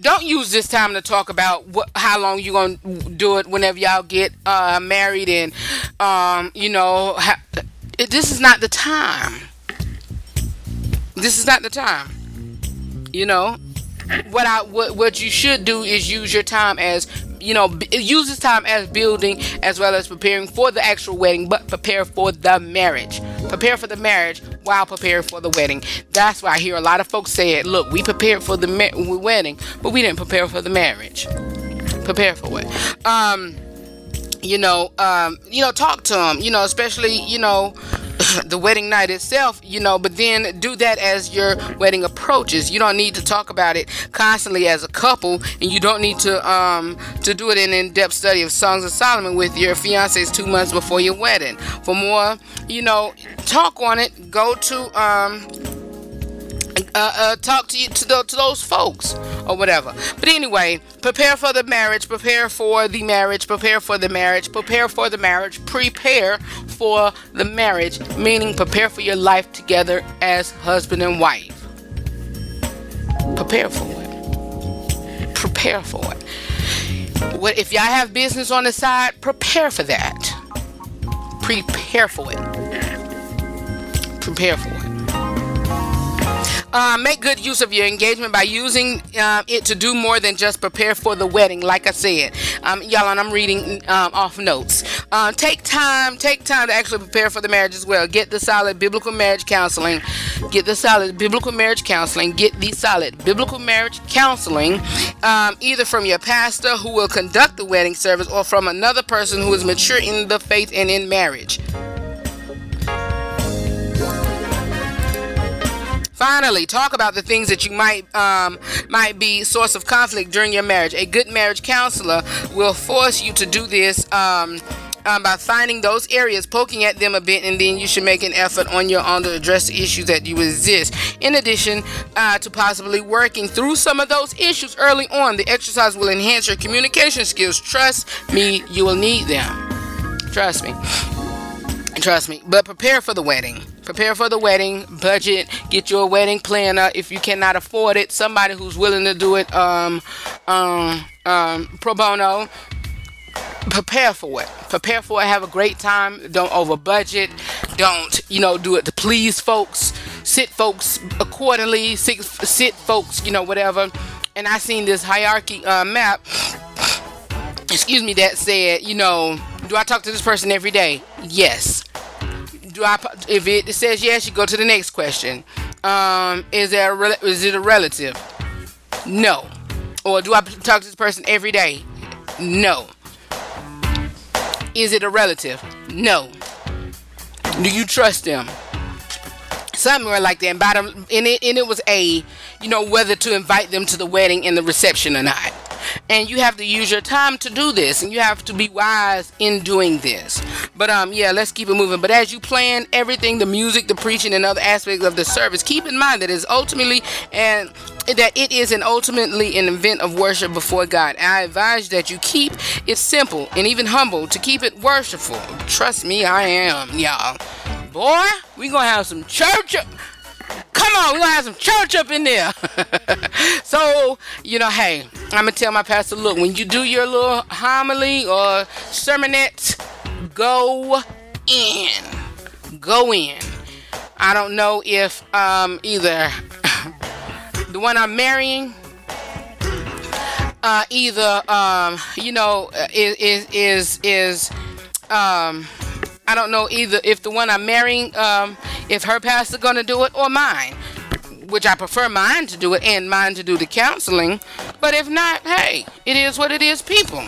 Don't use this time to talk about what, how long you're gonna do it whenever y'all get uh, married and um, you know, ha- this is not the time. This is not the time you know what i what, what you should do is use your time as you know use this time as building as well as preparing for the actual wedding but prepare for the marriage. Prepare for the marriage while preparing for the wedding. That's why i hear a lot of folks say it look we prepared for the ma- wedding but we didn't prepare for the marriage. Prepare for it um you know um you know talk to them you know especially you know the wedding night itself, you know, but then do that as your wedding approaches. You don't need to talk about it constantly as a couple, and you don't need to um to do it in in-depth study of Songs of Solomon with your fiancés two months before your wedding. For more, you know, talk on it. Go to um uh, uh, talk to you to, the, to those folks or whatever. But anyway, prepare for the marriage, prepare for the marriage, prepare for the marriage, prepare for the marriage, prepare for the marriage, meaning prepare for your life together as husband and wife. Prepare for it. Prepare for it. What if y'all have business on the side? Prepare for that. Prepare for it. Prepare for it. Uh, make good use of your engagement by using uh, it to do more than just prepare for the wedding. Like I said, um, y'all, and I'm reading um, off notes. Uh, take time, take time to actually prepare for the marriage as well. Get the solid biblical marriage counseling. Get the solid biblical marriage counseling. Get the solid biblical marriage counseling, um, either from your pastor who will conduct the wedding service or from another person who is mature in the faith and in marriage. Finally, talk about the things that you might um, might be source of conflict during your marriage. A good marriage counselor will force you to do this um, um, by finding those areas, poking at them a bit, and then you should make an effort on your own to address the issues that you exist. In addition uh, to possibly working through some of those issues early on, the exercise will enhance your communication skills. Trust me, you will need them. Trust me. Trust me. But prepare for the wedding. Prepare for the wedding. Budget. Get your wedding planner if you cannot afford it. Somebody who's willing to do it um, um, um, pro bono. Prepare for it. Prepare for it. Have a great time. Don't over budget. Don't you know do it to please folks. Sit folks accordingly. Sit, sit folks. You know whatever. And I seen this hierarchy uh, map. Excuse me. That said, you know, do I talk to this person every day? Yes do I if it says yes, you go to the next question. Um, is there a, is it a relative? No. Or do I talk to this person every day? No. Is it a relative? No. Do you trust them? Somewhere like that. And, bottom, and, it, and it was a, you know, whether to invite them to the wedding and the reception or not and you have to use your time to do this and you have to be wise in doing this but um yeah let's keep it moving but as you plan everything the music the preaching and other aspects of the service keep in mind that it's ultimately and that it is an ultimately an event of worship before God. I advise that you keep it simple and even humble to keep it worshipful. Trust me, I am, y'all. Boy, we gonna have some church. Come on, we're gonna have some church up in there. so, you know, hey, I'm gonna tell my pastor, look, when you do your little homily or sermonette, go in. Go in. I don't know if um, either the one I'm marrying, uh, either um, you know, is is is, is um, I don't know either if the one I'm marrying um, if her pastor gonna do it or mine which I prefer mine to do it and mine to do the counseling. But if not, hey, it is what it is, people.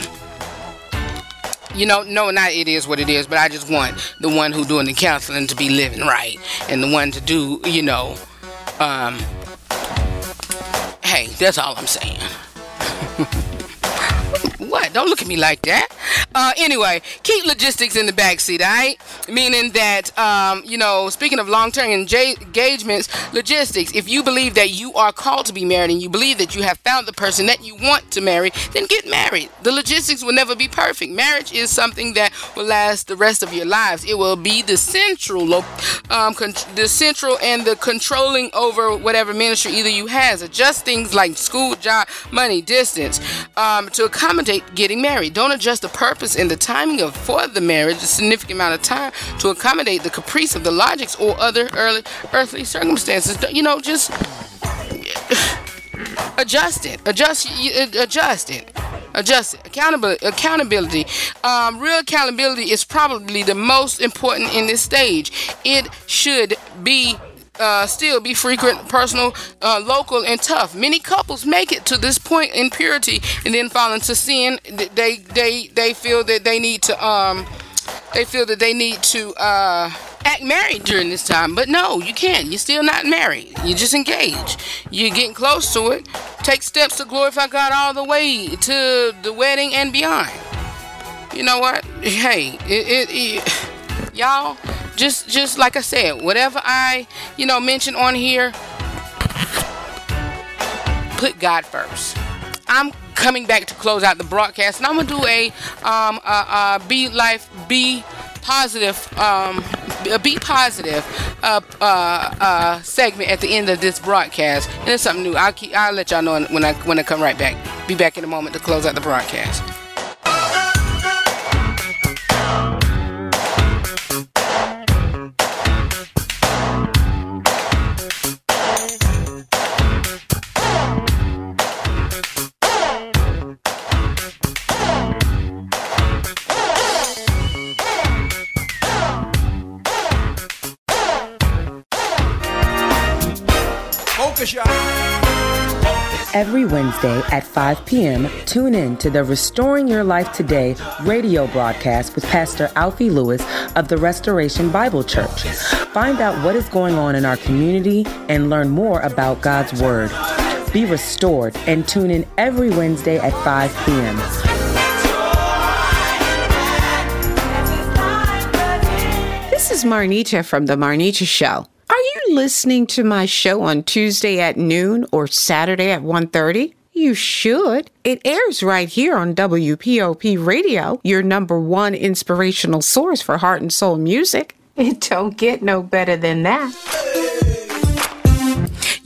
You know, no, not it is what it is, but I just want the one who doing the counseling to be living right, and the one to do, you know, um, hey, that's all I'm saying. Don't look at me like that. Uh, anyway, keep logistics in the backseat, alright? Meaning that, um, you know, speaking of long term engagements, logistics, if you believe that you are called to be married and you believe that you have found the person that you want to marry, then get married. The logistics will never be perfect. Marriage is something that will last the rest of your lives. It will be the central, um, con- the central and the controlling over whatever ministry either you has. Adjust things like school, job, money, distance um, to accommodate getting married. Don't adjust the purpose purpose and the timing of for the marriage a significant amount of time to accommodate the caprice of the logics or other early earthly circumstances. You know, just adjust it. Adjust adjust it. Adjust it. Accountability. Accountability. Um, real accountability is probably the most important in this stage. It should be uh, still be frequent, personal, uh, local, and tough. Many couples make it to this point in purity and then fall into sin. They they they feel that they need to um they feel that they need to uh act married during this time, but no, you can't. You're still not married. You're just engaged. You're getting close to it. Take steps to glorify God all the way to the wedding and beyond. You know what? Hey, it, it, it y'all just just like I said, whatever I, you know, mention on here, put God first. I'm coming back to close out the broadcast, and I'm gonna do a um a, a be life be positive um be positive uh, uh, uh, segment at the end of this broadcast, and it's something new. I'll keep I'll let y'all know when I when I come right back. Be back in a moment to close out the broadcast. Every Wednesday at 5 p.m., tune in to the Restoring Your Life Today radio broadcast with Pastor Alfie Lewis of the Restoration Bible Church. Find out what is going on in our community and learn more about God's Word. Be restored and tune in every Wednesday at 5 p.m. This is Marnita from The Marnita Show. Are you listening to my show on Tuesday at noon or Saturday at 1.30? You should. It airs right here on WPOP Radio, your number one inspirational source for heart and soul music. It don't get no better than that.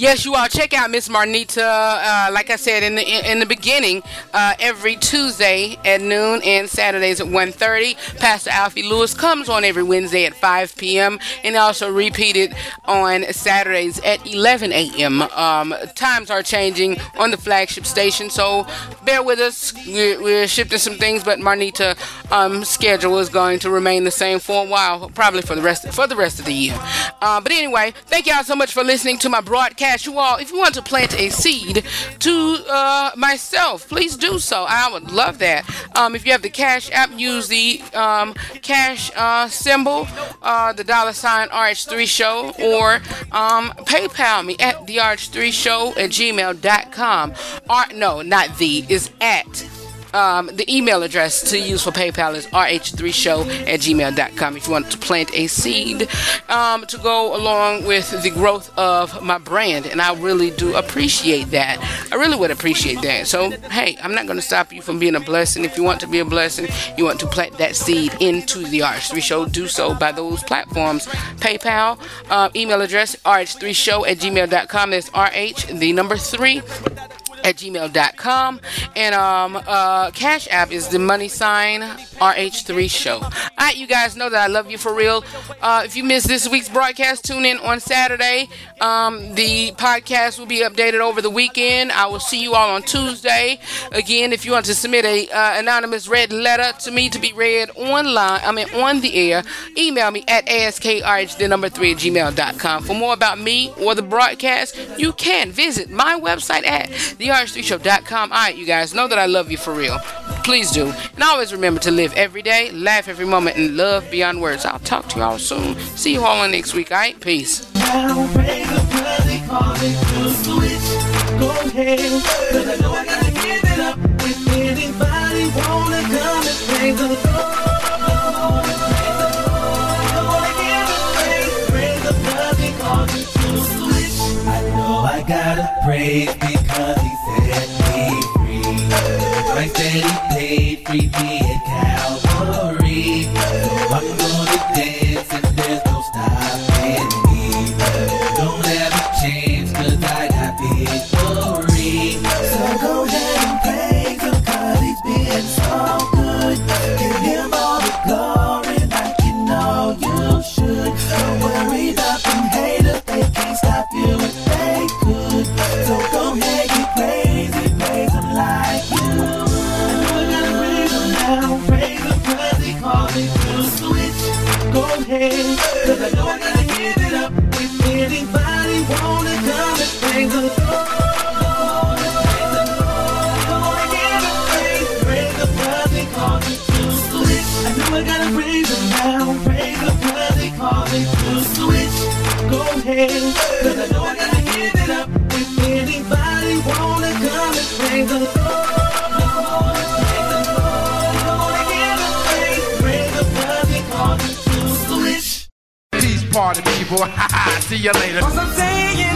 Yes, you all check out Miss Marnita. Uh, like I said in the in the beginning, uh, every Tuesday at noon and Saturdays at 1.30. Pastor Alfie Lewis comes on every Wednesday at 5 p.m. and also repeated on Saturdays at 11 a.m. Um, times are changing on the flagship station, so bear with us. We're, we're shifting some things, but Marnita um, schedule is going to remain the same for a while, probably for the rest for the rest of the year. Uh, but anyway, thank y'all so much for listening to my broadcast you all, if you want to plant a seed to uh, myself, please do so. I would love that. Um, if you have the Cash app, use the um, Cash uh, symbol, uh, the dollar sign RH3 Show, or um, PayPal me at the RH3 Show at gmail.com. Or, no, not the, is at um, the email address to use for PayPal is rh3show at gmail.com if you want to plant a seed um, to go along with the growth of my brand. And I really do appreciate that. I really would appreciate that. So, hey, I'm not going to stop you from being a blessing. If you want to be a blessing, you want to plant that seed into the RH3 Show, do so by those platforms. PayPal, uh, email address rh3show at gmail.com. That's RH, the number three at gmail.com. And um, uh, Cash App is the money sign RH3 show. All right, you guys know that I love you for real. Uh, if you missed this week's broadcast, tune in on Saturday. Um, the podcast will be updated over the weekend. I will see you all on Tuesday. Again, if you want to submit a uh, anonymous red letter to me to be read online, I mean on the air, email me at askrh the number three at gmail.com. For more about me or the broadcast, you can visit my website at therh3show.com. All right, you guys know that I love you for real. Please do. And always remember to live every day, laugh every moment, and love beyond words. I'll talk to y'all soon. See you all next week, all right? Peace. Anybody wanna come and praise the I gotta praise because he set me free. Christ said he paid free me at Calvary. I'm gonna dance See you later.